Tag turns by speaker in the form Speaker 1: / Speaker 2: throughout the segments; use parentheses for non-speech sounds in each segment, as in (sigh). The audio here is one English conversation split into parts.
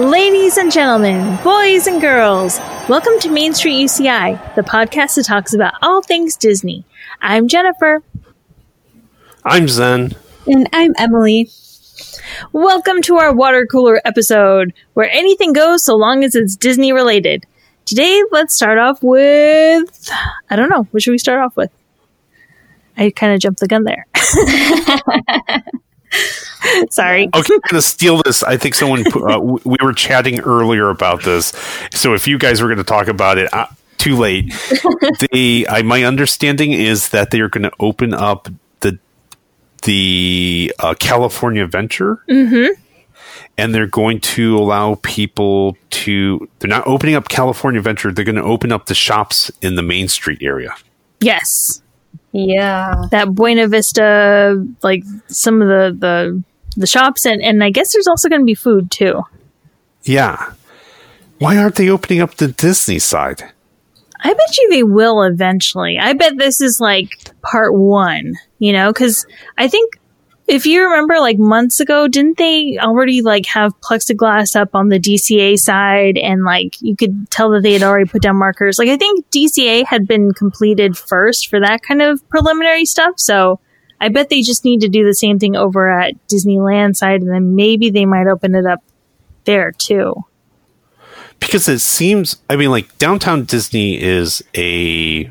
Speaker 1: Ladies and gentlemen, boys and girls, welcome to Main Street UCI, the podcast that talks about all things Disney. I'm Jennifer.
Speaker 2: I'm Zen.
Speaker 3: And I'm Emily.
Speaker 1: Welcome to our water cooler episode, where anything goes so long as it's Disney related. Today, let's start off with. I don't know. What should we start off with? I kind of jumped the gun there. (laughs) (laughs) (laughs) Sorry.
Speaker 2: Okay, I'm gonna steal this. I think someone uh, we were chatting earlier about this. So if you guys were going to talk about it, uh, too late. (laughs) the I, my understanding is that they are going to open up the the uh, California Adventure.
Speaker 1: Mm-hmm.
Speaker 2: And they're going to allow people to. They're not opening up California Adventure. They're going to open up the shops in the Main Street area.
Speaker 1: Yes.
Speaker 3: Yeah.
Speaker 1: That Buena Vista, like some of the the the shops, and and I guess there's also going to be food too.
Speaker 2: Yeah. Why aren't they opening up the Disney side?
Speaker 1: I bet you they will eventually. I bet this is like part one, you know, because I think if you remember, like months ago, didn't they already like have plexiglass up on the DCA side, and like you could tell that they had already put down markers. Like I think DCA had been completed first for that kind of preliminary stuff, so I bet they just need to do the same thing over at Disneyland side, and then maybe they might open it up there too.
Speaker 2: because it seems i mean like downtown disney is a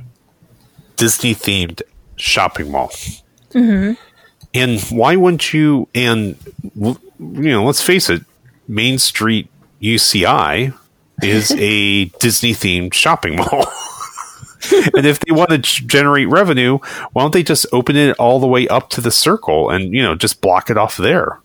Speaker 2: disney themed shopping mall. Mm-hmm. And why wouldn't you and you know let's face it main street uci is a disney themed shopping mall (laughs) (laughs) and if they want to generate revenue why don't they just open it all the way up to the circle and you know just block it off there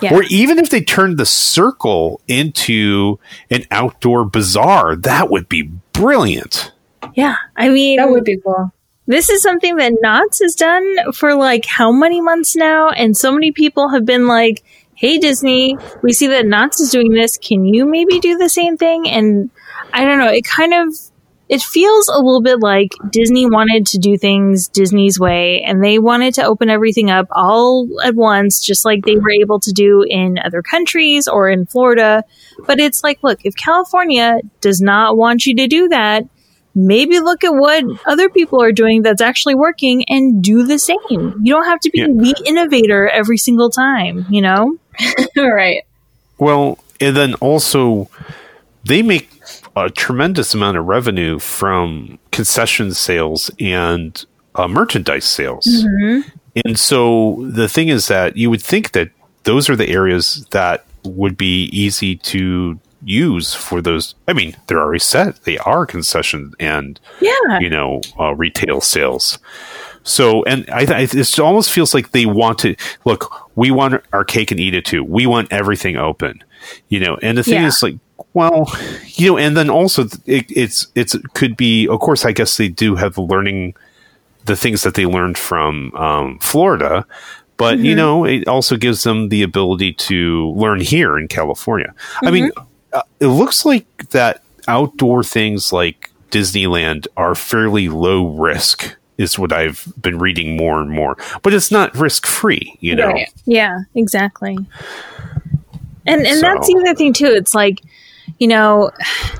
Speaker 1: Yeah.
Speaker 2: or even if they turned the circle into an outdoor bazaar, that would be brilliant.
Speaker 1: yeah. I mean,
Speaker 3: That would be cool.
Speaker 1: This is something that Knott's has done for like how many months now? And so many people have been like, hey, Disney, we see that Knott's is doing this. Can you maybe do the same thing? And I don't know. It kind of. It feels a little bit like Disney wanted to do things Disney's way and they wanted to open everything up all at once, just like they were able to do in other countries or in Florida. But it's like, look, if California does not want you to do that, maybe look at what other people are doing that's actually working and do the same. You don't have to be
Speaker 2: Yeah.
Speaker 1: the innovator every single time, you know? (laughs)
Speaker 3: right.
Speaker 2: Well, and then also they make a tremendous amount of revenue from concession sales and uh, merchandise sales. And so the thing is that you would think that those are the areas that would be easy to use for those. I mean, they're already set. They are concession and
Speaker 1: Yeah.
Speaker 2: you know uh, retail sales. So, and I, I, it almost feels like they want to look. We want our cake and eat it too. We want everything open, you know. And the thing
Speaker 1: Yeah.
Speaker 2: is, like, well, you know, and then also it, it's it's it could be. Of course, I guess they do have learning the things that they learned from um, Florida, but you know, it also gives them the ability to learn here in California. I mean, uh, it looks like that outdoor things like Disneyland are fairly low risk. Is what I've been reading more and more, but it's not risk free, you know.
Speaker 3: Right.
Speaker 1: Yeah, exactly. And and
Speaker 2: So-
Speaker 1: that's the other thing too. It's like, you know,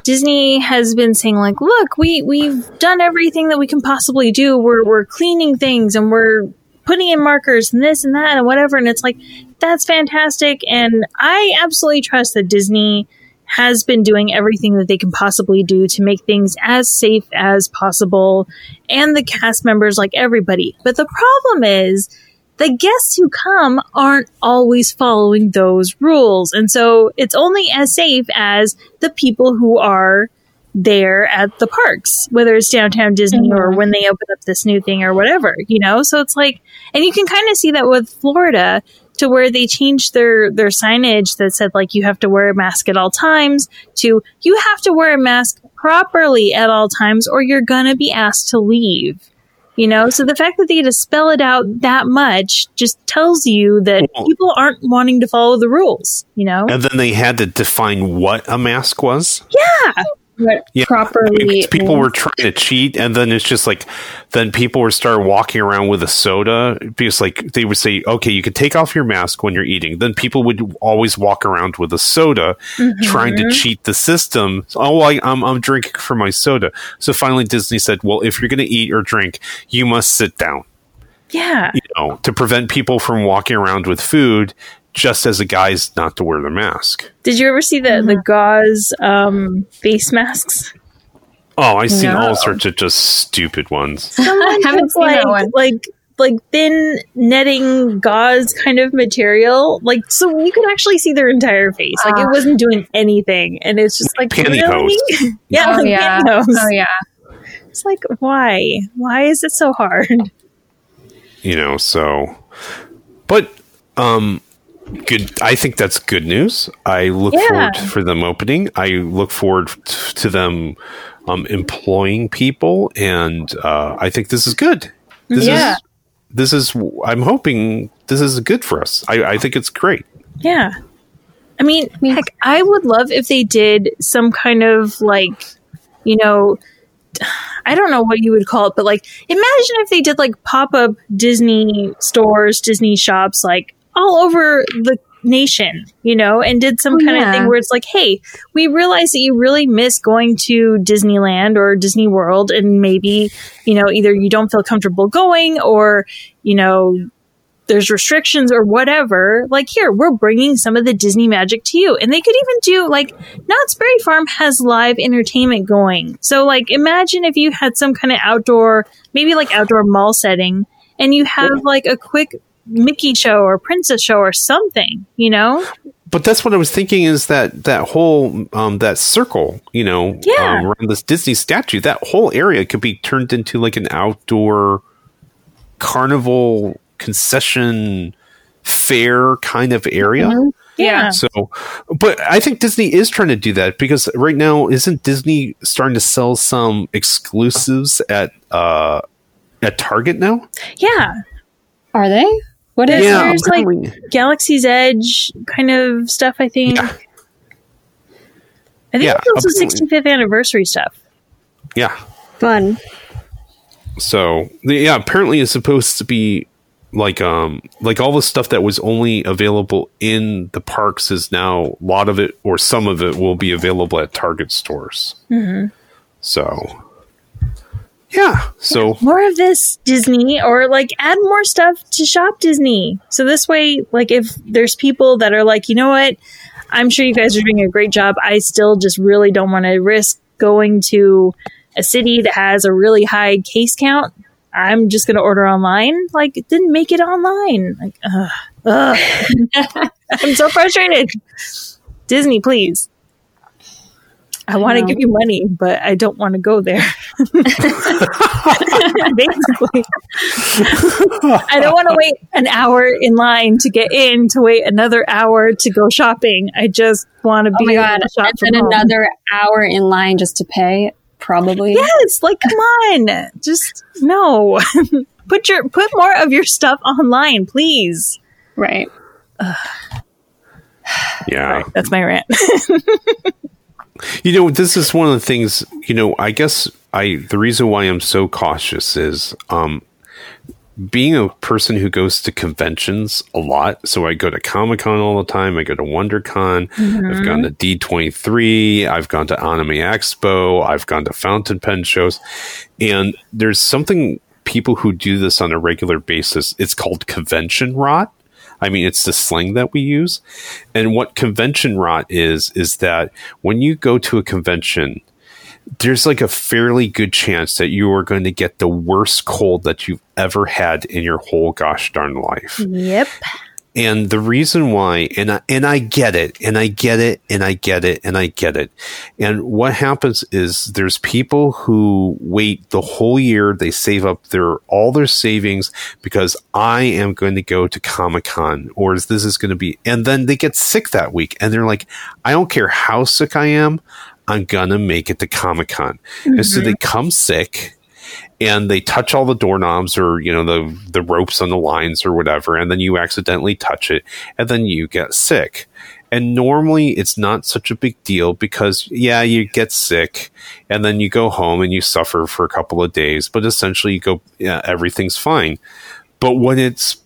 Speaker 1: Disney has been saying like, look, we we've done everything that we can possibly do. We're we're cleaning things and we're putting in markers and this and that and whatever. And it's like that's fantastic. And I absolutely trust that Disney has been doing everything that they can possibly do to make things as safe as possible and the cast members like everybody. But the problem is the guests who come aren't always following those rules. And so it's only as safe as the people who are there at the parks, whether it's downtown Disney or mm-hmm. when they open up this new thing or whatever, you know? So it's like, and you can kind of see that with Florida to where they changed their, their signage that said like you have to wear a mask at all times to you have to wear a mask properly at all times or you're gonna be asked to leave. You know, so the fact that they had to spell it out that much just tells you that
Speaker 2: Well-
Speaker 1: people aren't wanting to follow the rules, you know?
Speaker 2: And then they had to define what a mask was.
Speaker 1: Yeah.
Speaker 3: What
Speaker 2: Yeah,
Speaker 3: properly
Speaker 2: people were trying to cheat, and then it's just like then people were start walking around with a soda because like they would say, okay, you can take off your mask when you're eating. Then people would always walk around with a soda, mm-hmm. trying to cheat the system. Oh, I, I'm I'm drinking for my soda. So finally, Disney said, well, if you're going to eat or drink, you must sit down.
Speaker 1: Yeah.
Speaker 2: You know, to prevent people from walking around with food. Just as a guise not to wear the mask.
Speaker 1: Did you ever see the the gauze um, face masks?
Speaker 2: Oh, I've seen
Speaker 1: No.
Speaker 2: all sorts of just stupid ones. (laughs)
Speaker 1: Someone
Speaker 3: haven't
Speaker 1: took,
Speaker 3: seen
Speaker 1: like,
Speaker 3: that one.
Speaker 1: Like like thin netting gauze kind of material, like so you could actually see their entire face. Like it
Speaker 3: Ah.
Speaker 1: wasn't doing anything, and it's just like
Speaker 2: Pantyhose.
Speaker 1: really? (laughs) yeah,
Speaker 3: oh
Speaker 1: like
Speaker 3: yeah,
Speaker 1: pantyhose.
Speaker 3: oh yeah.
Speaker 1: It's like why? Why is it so hard?
Speaker 2: you know so but um good i think that's good news i look
Speaker 1: Yeah.
Speaker 2: forward for them opening i look forward to them um employing people and uh i think this is good this
Speaker 1: Yeah.
Speaker 2: is this is i'm hoping this is good for us i i think it's great
Speaker 1: Yeah. I mean, heck, I would love if they did some kind of like, you know, I don't know what you would call it, but like, imagine if they did like pop up Disney stores, Disney shops, like all over the nation, you know, and did some
Speaker 3: Oh,
Speaker 1: kind of thing where it's like, hey, we realize that you really miss going to Disneyland or Disney World, and maybe, you know, either you don't feel comfortable going or, you know, there's restrictions or whatever, like here, we're bringing some of the Disney magic to you. And they could even do like Knott's Berry Farm has live entertainment going. So like imagine if you had some kind of outdoor, maybe like outdoor mall setting and you have like a quick Mickey show or princess show or something, you know?
Speaker 2: but that's what I was thinking is that that whole um, that circle, you know,
Speaker 1: Yeah.
Speaker 2: um, around this Disney statue, that whole area could be turned into like an outdoor carnival concession fair kind of area.
Speaker 1: Yeah.
Speaker 2: So, but I think Disney is trying to do that because right now isn't Disney starting to sell some exclusives at uh at Target now?
Speaker 1: Yeah.
Speaker 3: Are they? What is?
Speaker 1: Yeah. there's, like,
Speaker 2: apparently.
Speaker 1: Galaxy's Edge kind of stuff, I think.
Speaker 2: Yeah.
Speaker 1: I think
Speaker 2: Yeah,
Speaker 1: it's also 65th anniversary stuff.
Speaker 2: yeah.
Speaker 3: Fun.
Speaker 2: So the- yeah, apparently it's supposed to be like um like all the stuff that was only available in the parks is now a lot of it or some of it will be available at Target stores. Mm-hmm. So yeah, so
Speaker 1: more of this Disney or like add more stuff to shop Disney. So this way, like if there's people that are like, you know what, I'm sure you guys are doing a great job. I still just really don't want to risk going to a city that has a really high case count. I'm just going to order online. Like, then make it online. Like, ugh, ugh. (laughs) I'm so frustrated. Disney, please. I want to give you money, but I don't want to go there. (laughs) Basically, I don't want to wait an hour in line to get in, to wait another hour to go shopping. I just want to be
Speaker 3: Oh
Speaker 1: be
Speaker 3: my god!
Speaker 1: shop
Speaker 3: And then
Speaker 1: home.
Speaker 3: another hour in line just to pay. Probably.
Speaker 1: Yes, like come on, just no. (laughs) put your put more of your stuff online, please.
Speaker 3: Right.
Speaker 2: yeah.
Speaker 1: That's my rant. (laughs)
Speaker 2: You know, this is one of the things, you know, I guess I the reason why I'm so cautious is um being a person who goes to conventions a lot, so I go to Comic Con all the time. I go to WonderCon. I've gone to D23. I've gone to Anime Expo. I've gone to fountain pen shows. And there's something people who do this on a regular basis, it's called convention rot. I mean, it's the slang that we use. And what convention rot is, is that when you go to a convention, there's like a fairly good chance that you are going to get the worst cold that you've ever had in your whole gosh darn life.
Speaker 1: yep.
Speaker 2: And the reason why, and I, and I get it, and I get it, and I get it, and I get it. And what happens is there's people who wait the whole year. They save up their all their savings because I am going to go to Comic Con, or is this is going to be, and then they get sick that week, and they're like, I don't care how sick I am, I'm gonna make it to Comic Con, and so they mm-hmm. come sick and they touch all the doorknobs or you know the the ropes on the lines or whatever and then you accidentally touch it and then you get sick And normally it's not such a big deal because, yeah, you get sick and then you go home and you suffer for a couple of days, but essentially you go, yeah, everything's fine. But when it's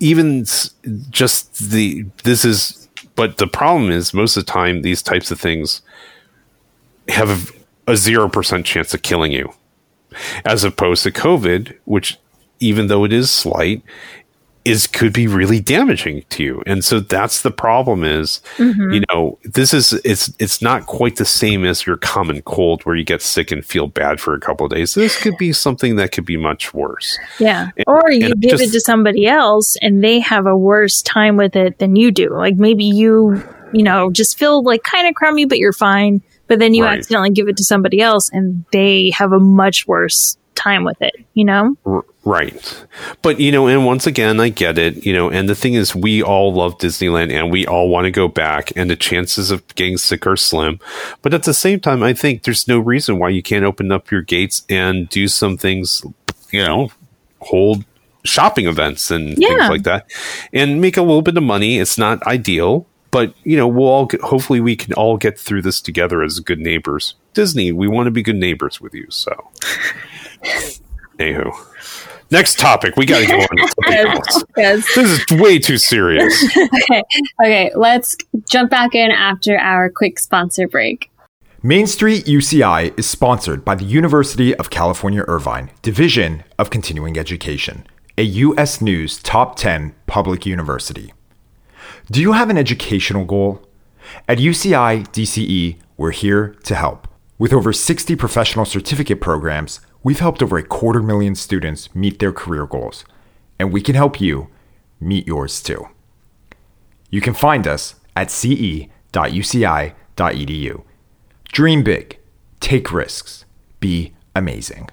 Speaker 2: even just the, this is, but the problem is most of the time these types of things have a 0% chance of killing you as opposed to COVID, which even though it is slight, is could be really damaging to you. And so that's the problem is, mm-hmm. you know, this is it's it's not quite the same as your common cold where you get sick and feel bad for a couple of days. This could be something that could be much worse.
Speaker 1: Yeah. Or you give
Speaker 2: just-
Speaker 1: it to somebody else and they have a worse time with it than you do. Like maybe you, you know, just feel like kind of crummy, but you're fine. But then you
Speaker 2: Right.
Speaker 1: accidentally give it to somebody else and they have a much worse time with it, you know?
Speaker 2: R- right. But, you know, and once again, I get it, you know, and the thing is, we all love Disneyland and we all want to go back, and the chances of getting sick are slim. But at the same time, I think there's no reason why you can't open up your gates and do some things, you know, hold shopping events and
Speaker 1: Yeah.
Speaker 2: things like that and make a little bit of money. It's not ideal. But you know, we'll all get, hopefully we can all get through this together as good neighbors. Disney, we want to be good neighbors with you. So, (laughs) anywho, next topic. We got to go on to something.
Speaker 3: Yes.
Speaker 2: This is way too serious. (laughs)
Speaker 3: Okay. Okay. Let's jump back in after our quick sponsor break.
Speaker 4: Main Street UCI is sponsored by the University of California Irvine, Division of Continuing Education, a U.S. News Top 10 public university. Do you have an educational goal? At UCI DCE, we're here to help. With over 60 professional certificate programs, we've helped over a quarter million students meet their career goals, and we can help you meet yours too. You can find us at ce.uci.edu. Dream big, take risks, be amazing.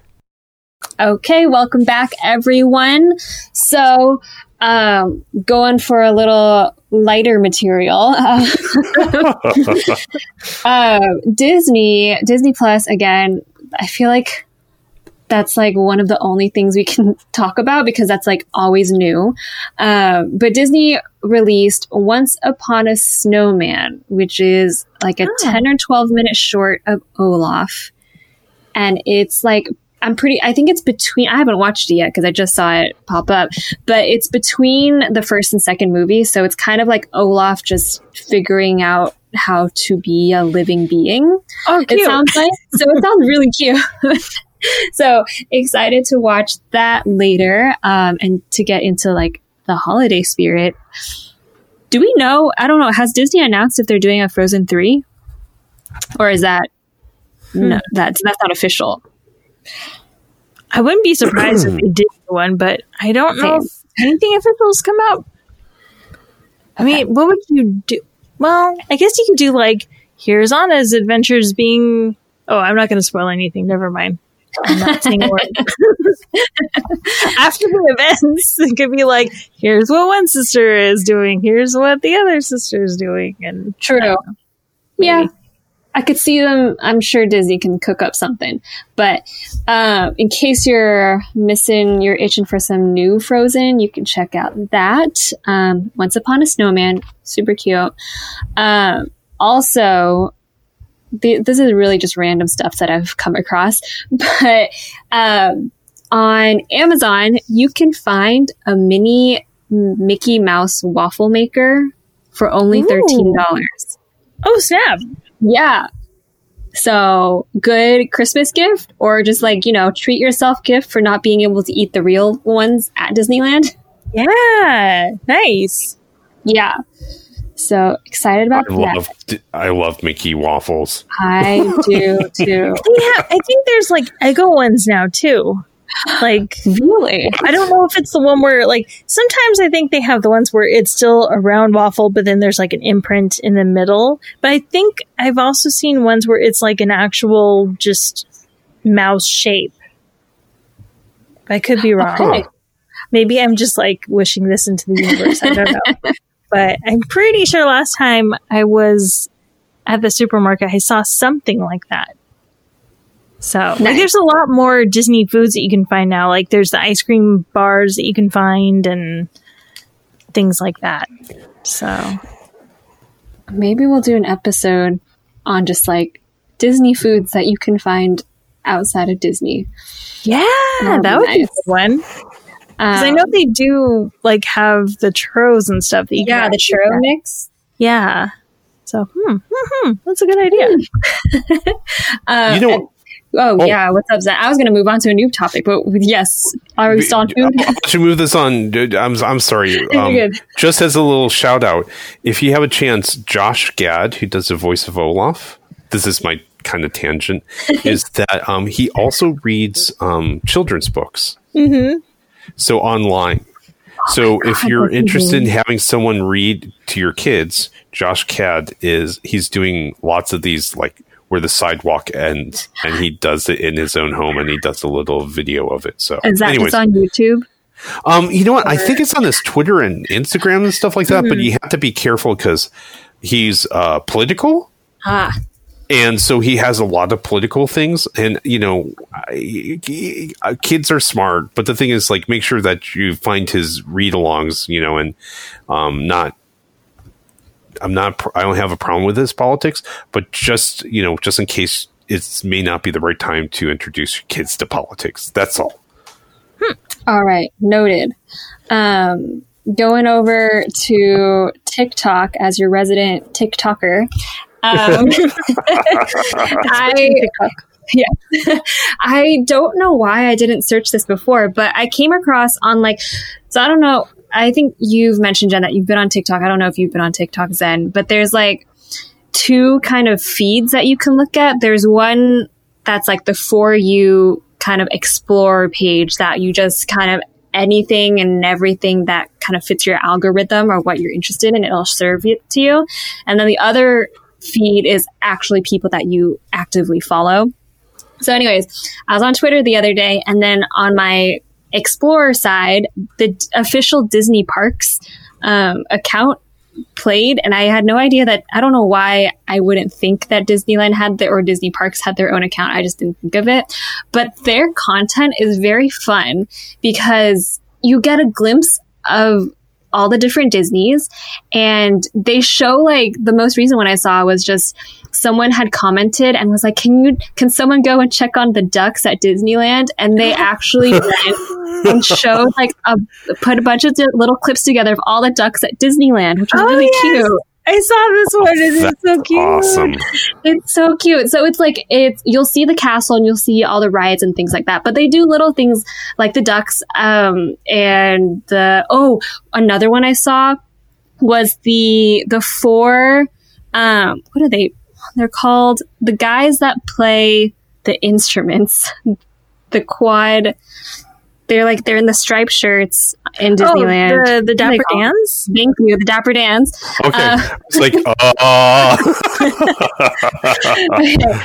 Speaker 3: Okay, welcome back, everyone. So, um, going for a little lighter material. (laughs) Uh, (laughs) uh, Disney, Disney Plus, again, I feel like that's like one of the only things we can (laughs) talk about because that's like always new. Uh, but Disney released Once Upon a Snowman, which is like a 10 or 12 minute short of Olaf. And it's like I'm pretty. I think it's between. I haven't watched it yet because I just saw it pop up, but it's between the first and second movie. So it's kind of like Olaf just figuring out how to be a living being.
Speaker 1: Oh,
Speaker 3: It sounds like (laughs) so. It sounds really cute. (laughs) so excited to watch that later, um, and to get into like the holiday spirit. Do we know? I don't know. Has Disney announced if they're doing a Frozen three, or is that no? That's that's not official.
Speaker 1: I wouldn't be surprised if (clears throat) they did one, but I don't know if anything official's come out. I mean, what would you do? Well, I guess you could do like here's Anna's adventures being. Oh, I'm not going to spoil anything. Never mind. I'm not saying a. (laughs) After the events, (laughs) it could be like, here's what one sister is doing, here's what the other sister is doing, and
Speaker 3: True. Yeah. I could see them. I'm sure Disney can cook up something. But uh, in case you're missing, you're itching for some new Frozen, you can check out that. Um, Once Upon a Snowman, super cute. Um, also, the, this is really just random stuff that I've come across, (laughs) but um, on Amazon, you can find a mini Mickey Mouse waffle maker for only thirteen dollars.
Speaker 1: oh snap!
Speaker 3: Yeah. So good Christmas gift or just like, you know, treat yourself gift for not being able to eat the real ones at Disneyland.
Speaker 1: Yeah, nice.
Speaker 3: Yeah. So excited about
Speaker 2: I
Speaker 3: that.
Speaker 2: love I love Mickey waffles.
Speaker 3: I do (laughs) too.
Speaker 1: Yeah, I think there's like Eggo ones now too. Like
Speaker 3: really?
Speaker 1: I don't know if it's the one where like sometimes I think they have the ones where it's still a round waffle, but then there's like an imprint in the middle. But I think I've also seen ones where it's like an actual just mouse shape. I could be wrong.
Speaker 3: Okay.
Speaker 1: Maybe I'm just like wishing this into the universe. I don't know. (laughs) but I'm pretty sure last time I was at the supermarket, I saw something like that. So, like, there's a lot more Disney foods that you can find now. Like, there's the ice cream bars that you can find and things like that. So,
Speaker 3: maybe we'll do an episode on just like Disney foods that you can find outside of Disney.
Speaker 1: Yeah,
Speaker 3: That'd
Speaker 1: that
Speaker 3: be
Speaker 1: would be a good one. Because I
Speaker 3: Um,
Speaker 1: know they do like have the churros and stuff. That you
Speaker 3: yeah,
Speaker 1: can
Speaker 3: the churro
Speaker 1: get.
Speaker 3: mix.
Speaker 1: Yeah. So, hmm, hmm, hmm, that's a good idea. (laughs)
Speaker 3: Uh,
Speaker 2: you know,
Speaker 3: and- oh, yeah, what's up, Zen? I was going to move on to a new topic, but yes, are we still on food?
Speaker 2: I'll let you move this on. I'm I'm sorry. (laughs) Um, just as a little shout out, if you have a chance, Josh Gad, who does the voice of Olaf, this is my kind of tangent, (laughs) is that um, he also reads um, children's books. Mm-hmm. So online. So if you're interested in having someone read to your kids, Josh Gad is he's doing lots of these like where the sidewalk ends, and he does it in his own home, and he does a little video of it. So,
Speaker 3: Is that
Speaker 2: anyways,
Speaker 3: just on YouTube?
Speaker 2: um, you know what? I think it's on his Twitter and Instagram and stuff like that. But you have to be careful because he's uh, political,
Speaker 3: Ah,
Speaker 2: and so he has a lot of political things. And you know, I, I- kids are smart, but the thing is, like, make sure that you find his read-alongs, you know, and um, not. I'm not. I don't have a problem with his politics, but just you know, just in case it may not be the right time to introduce your kids to politics. That's all.
Speaker 3: all right, noted. Um, going over to TikTok as your resident TikToker. Um, (laughs) I yeah, (laughs) I don't know why I didn't search this before, but I came across on like, so I don't know. I think you've mentioned Jen that you've been on TikTok. I don't know if you've been on TikTok Zen, but there's like two kind of feeds that you can look at. There's one that's like the for you kind of explore page that you just kind of anything and everything that kind of fits your algorithm or what you're interested in, it'll serve it to you. And then the other feed is actually people that you actively follow. So, anyways, I was on Twitter the other day, and then on my Explorer side, the official Disney Parks um, account played, and I had no idea that. I don't know why I wouldn't think that Disneyland had their or Disney Parks had their own account. I just didn't think of it. But their content is very fun because you get a glimpse of all the different Disneys, and they show like the most recent one I saw was just someone had commented and was like, "Can you can someone go and check on the ducks at Disneyland?" And they (laughs) actually went and showed like a put a bunch of little clips together of all the ducks at Disneyland, which was
Speaker 1: Oh,
Speaker 3: really
Speaker 1: yes.
Speaker 3: cute.
Speaker 1: I saw this one. It is
Speaker 2: That's
Speaker 1: so cute.
Speaker 2: Awesome.
Speaker 3: It's so cute. So it's like it's you'll see the castle and you'll see all the rides and things like that. But they do little things like the ducks um and the oh, another one I saw was the the four um what are they they're called the guys that play the instruments. The quad they're like they're in the striped shirts in Disneyland.
Speaker 1: Oh, the, the
Speaker 3: What do they
Speaker 1: Dapper
Speaker 3: call 'em?
Speaker 1: Dans?
Speaker 3: Thank you, the Dapper Dans.
Speaker 2: Okay.
Speaker 3: Uh,
Speaker 2: it's like, uh,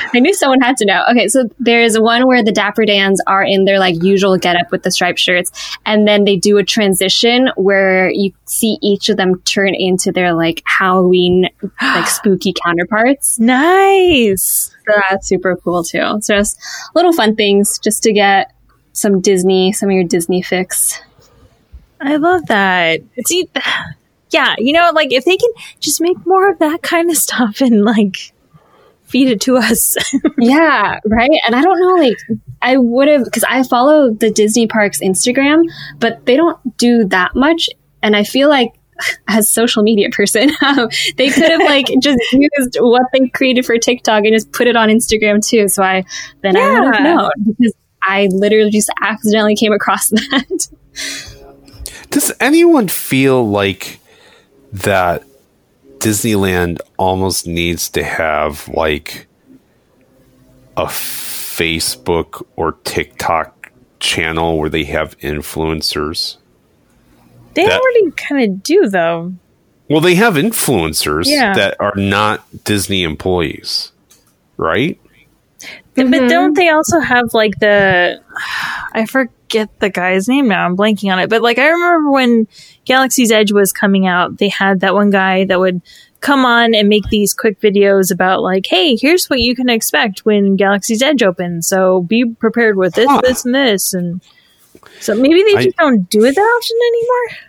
Speaker 2: (laughs)
Speaker 3: I knew someone had to know. Okay, so there's one where the Dapper Dans are in their like usual getup with the striped shirts, and then they do a transition where you see each of them turn into their like Halloween like (gasps) spooky counterparts.
Speaker 1: Nice.
Speaker 3: So that's super cool too. So just little fun things just to get some Disney, some of your Disney fix.
Speaker 1: I love that. See, (sighs) yeah, you know, like if they can just make more of that kind of stuff and like feed it to us. (laughs)
Speaker 3: yeah, right. And I don't know, like, I would have, because I follow the Disney Parks Instagram, but they don't do that much. And I feel like, (sighs) as social media person, (laughs) um, they could have like (laughs) just used what they created for TikTok and just put it on Instagram too. So I then I would have
Speaker 1: Yeah.
Speaker 3: known because I literally just accidentally came across (laughs) that.
Speaker 2: does anyone feel like that Disneyland almost needs to have like a Facebook or TikTok channel where they have influencers?
Speaker 1: they
Speaker 2: That-
Speaker 1: already kind of do though.
Speaker 2: Well, they have influencers
Speaker 1: Yeah.
Speaker 2: that are not Disney employees, right?
Speaker 1: But don't mm-hmm. they also have like the I forget the guy's name now. I'm blanking on it. But like I remember when Galaxy's Edge was coming out, they had that one guy that would come on and make these quick videos about like, hey, here's what you can expect when Galaxy's Edge opens. So be prepared with this,
Speaker 2: Huh.
Speaker 1: this, and this, and so maybe they
Speaker 2: I-
Speaker 1: just don't do it that often anymore.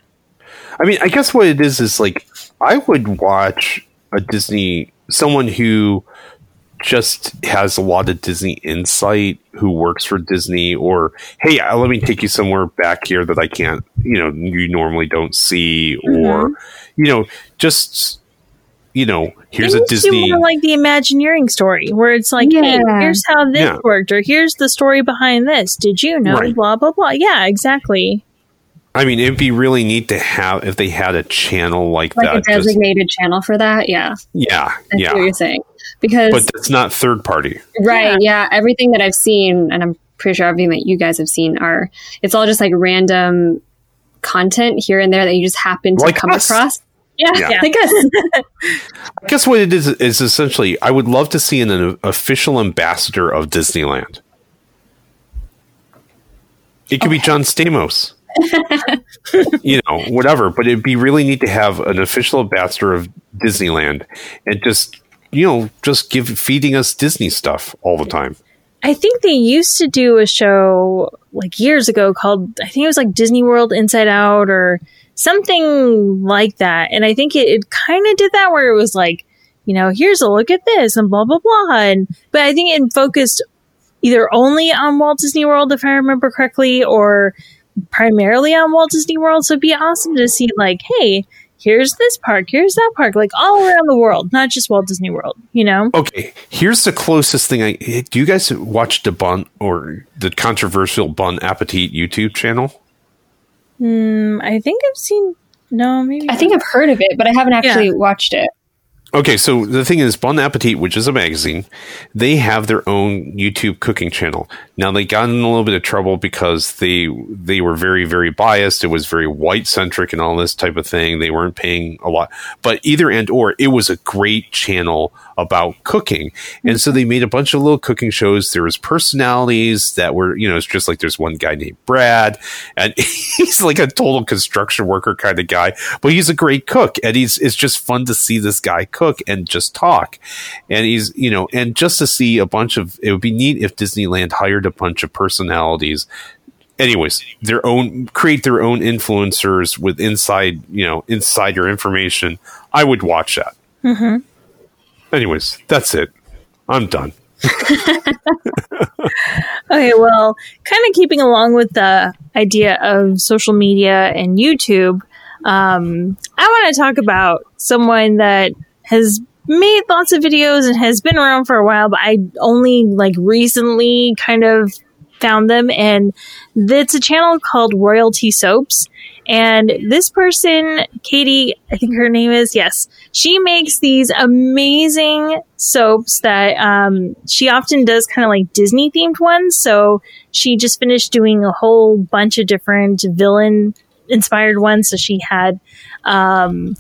Speaker 2: I mean, I guess what it is is like I would watch a Disney someone who just has a lot of Disney insight who works for Disney or hey uh, let me take you somewhere back here that I can't you know you normally don't see or you know just you know here's a
Speaker 1: needs to be
Speaker 2: Disney
Speaker 1: more like the Imagineering story, where it's like, hey, here's how this
Speaker 2: Yeah.
Speaker 1: worked, or here's the story behind this. Did you know?
Speaker 2: Right.
Speaker 1: Blah blah blah. Yeah, exactly.
Speaker 2: I mean it'd be really neat to have if they had a channel like,
Speaker 3: Like a
Speaker 2: that just,
Speaker 3: designated channel for that. Yeah.
Speaker 2: yeah
Speaker 3: I see what
Speaker 2: yeah
Speaker 3: you're saying. Because
Speaker 2: but it's not third party
Speaker 3: Right. Yeah. Everything that I've seen, and I'm pretty sure everything that you guys have seen, are it's all just like random content here and there that you just happen to
Speaker 2: Like
Speaker 3: come
Speaker 2: us.
Speaker 3: across. Yeah,
Speaker 2: Yeah. (laughs)
Speaker 3: like us.
Speaker 2: I guess what it is is essentially, I would love to see an, an official ambassador of Disneyland. It could be John Stamos, (laughs) you know, whatever. But it'd be really neat to have an official ambassador of Disneyland and just, you know, just give feeding us Disney stuff all the time.
Speaker 1: I think they used to do a show like years ago called I think it was like Disney World Inside Out or something like that. And I think it, it kind of did that where it was like, you know, here's a look at this and blah blah blah. And but I think it focused either only on Walt Disney World if I remember correctly, or primarily on Walt Disney World. So it'd be awesome to see like, hey, here's this park, here's that park, like all around the world, not just Walt Disney World, you know?
Speaker 2: Okay, here's the closest thing I do. You guys watch the Bon or the controversial Bon Appetit YouTube channel?
Speaker 1: Mm, I think I've seen. No, maybe.
Speaker 3: I think I've heard of it, but I haven't actually watched it.
Speaker 2: Okay, so the thing is, Bon Appetit, which is a magazine, they have their own YouTube cooking channel. Now they got in a little bit of trouble because they they were very very biased. It was very white centric and all this type of thing. They weren't paying a lot, but either and or it was a great channel about cooking, and so mm-hmm. they made a bunch of little cooking shows. There was personalities that were you know it's just like there's one guy named Brad, and (laughs) he's like a total construction worker kind of guy, but he's a great cook, and he's it's just fun to see this guy cook and just talk, and he's you know and just to see a bunch of it would be neat if Disneyland hired a bunch of personalities. Anyways their own create their own influencers with inside you know insider information. I would watch that mm-hmm. Anyways that's it i'm done (laughs)
Speaker 1: Okay, well, kind of keeping along with the idea of social media and YouTube, um, I want to talk about someone that has made lots of videos and has been around for a while, but I only like recently kind of found them, and it's a channel called Royalty Soaps. And this person, Katie, I think her name is, yes, she makes these amazing soaps that um, she often does kind of like Disney themed ones. So she just finished doing a whole bunch of different villain inspired ones. So she had, um,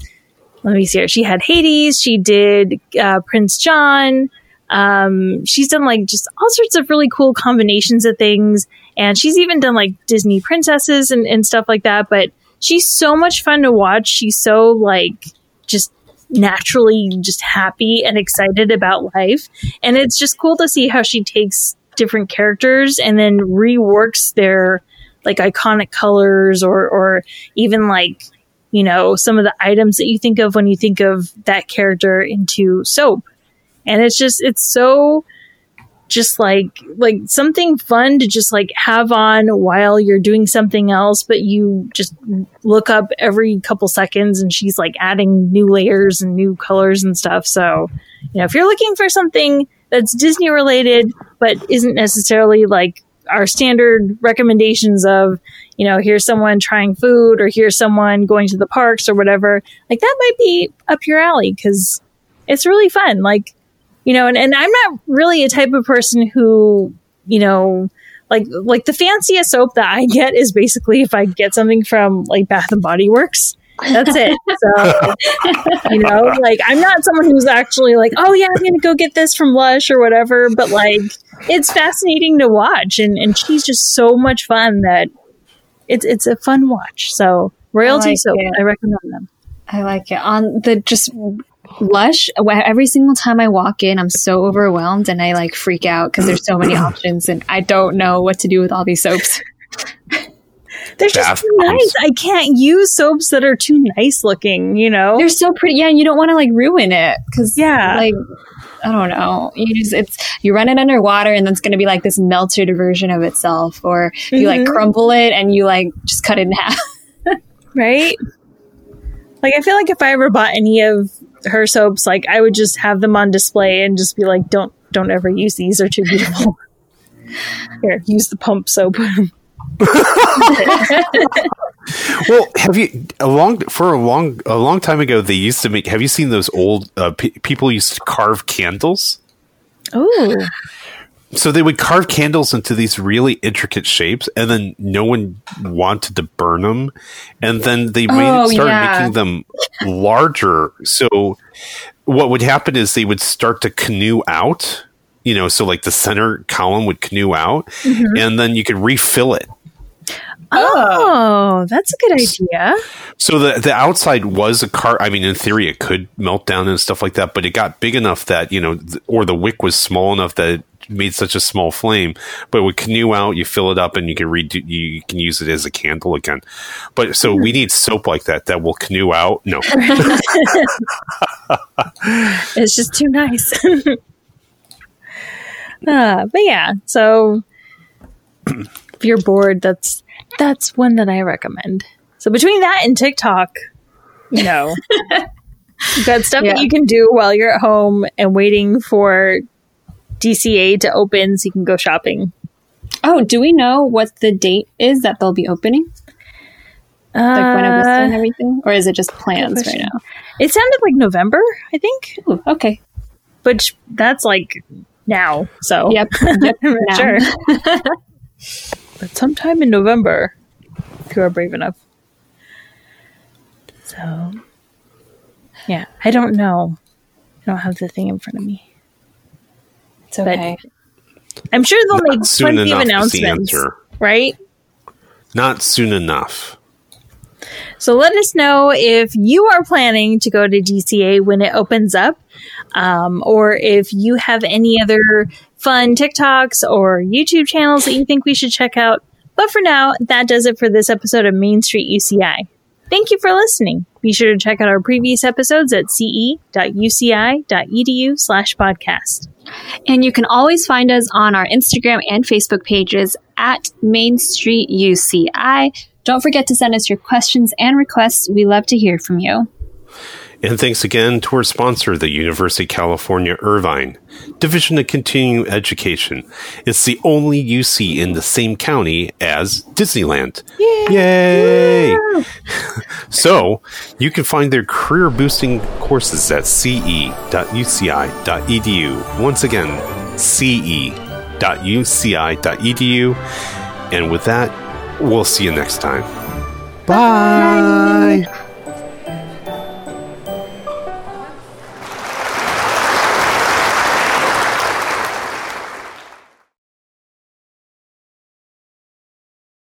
Speaker 1: let me see here. She had Hades. She did uh, Prince John. Um, she's done like just all sorts of really cool combinations of things. And she's even done like Disney princesses and, and stuff like that. But she's so much fun to watch. She's so like just naturally just happy and excited about life. And it's just cool to see how she takes different characters and then reworks their like iconic colors or or even like you know some of the items that you think of when you think of that character into soap and it's just it's so just like like something fun to just like have on while you're doing something else but you just look up every couple seconds and she's like adding new layers and new colors and stuff. So you know if you're looking for something that's disney related but isn't necessarily like our standard recommendations of you know here's someone trying food or here's someone going to the parks or whatever like that might be up your alley because it's really fun. Like you know and, and i'm not really a type of person who you know like like the fanciest soap that i get is basically if i get something from like bath and body works. That's it. So you know like i'm not someone who's actually like oh yeah i'm gonna go get this from lush or whatever but like it's fascinating to watch and and she's just so much fun that it's it's a fun watch. So royalty
Speaker 3: like
Speaker 1: soap.
Speaker 3: it.
Speaker 1: i recommend them.
Speaker 3: I like it. On the just Lush, every single time I walk in, I'm so overwhelmed and I like freak out because there's so many options and I don't know what to do with all these soaps. (laughs)
Speaker 1: They're just
Speaker 2: bath
Speaker 1: too nice. I can't use soaps that are too nice looking, you know?
Speaker 3: They're so pretty. Yeah, and you don't want to like ruin it because
Speaker 1: Yeah.
Speaker 3: like I don't know. You just it's you run it underwater and then it's going to be like this melted version of itself, or you like
Speaker 1: Mhm.
Speaker 3: crumble it and you like just cut it in half. (laughs)
Speaker 1: right? Like I feel like if I ever bought any of her soaps, like I would just have them on display and just be like, "Don't, don't ever use these. They're too beautiful." (laughs) Here, use the pump soap. (laughs)
Speaker 2: Well, have you a long for a long a long time ago? They used to make. Have you seen those old uh, pe people used to carve candles?
Speaker 1: oh,
Speaker 2: So they would carve candles into these really intricate shapes, and then no one wanted to burn them, and then they made
Speaker 3: Oh,
Speaker 2: started
Speaker 3: yeah.
Speaker 2: making them larger. So what would happen is they would start to canoe out. You know, so like the center column would canoe out,
Speaker 3: Mm-hmm.
Speaker 2: and then you could refill it.
Speaker 1: oh, that's a good idea.
Speaker 2: So the the outside was a car. I mean, in theory, it could melt down and stuff like that. But it got big enough that you know, th- or the wick was small enough that it made such a small flame. But with canoe out. You fill it up, and you can redo. You can use it as a candle again. But so we need soap like that that will canoe out. No, (laughs) (laughs)
Speaker 1: It's just too nice. uh, (laughs) but yeah, so if you're bored, that's that's one that I recommend. So between that and TikTok, you know, you've got stuff that you can do while you're at home and waiting for DCA to open so you can go shopping.
Speaker 3: Oh, do we know what the date is that they'll be opening? Like when it was and
Speaker 1: Uh,
Speaker 3: everything, or is it just plans right now?
Speaker 1: it sounded like November, I think,
Speaker 3: Ooh, okay.
Speaker 1: But that's like now. So
Speaker 3: Yep. yep. (laughs)
Speaker 1: I'm not
Speaker 3: now.
Speaker 1: sure. (laughs) but sometime in November, if you are brave enough. So, yeah, I don't know. I don't have the thing in front of me.
Speaker 3: It's okay.
Speaker 1: I'm sure they'll make
Speaker 2: Not soon
Speaker 1: plenty of
Speaker 2: enough is the
Speaker 1: announcements, right?
Speaker 2: not soon enough.
Speaker 1: So let us know if you are planning to go to DCA when it opens up, um, or if you have any other fun TikToks or YouTube channels that you think we should check out. But for now, that does it for this episode of Main Street UCI. Thank you for listening. Be sure to check out our previous episodes at ce.uci.edu slash podcast.
Speaker 3: And you can always find us on our Instagram and Facebook pages at Main Street UCI. Don't forget to send us your questions and requests. We love to hear from you.
Speaker 2: And thanks again to our sponsor, the University of California Irvine Division of Continuing Education. It's the only UC in the same county as Disneyland. Yay! yay (laughs) so, you can find their career boosting courses at ce.uci.edu. Once again, ce.uci.edu. And with that, we'll see you next time. Bye.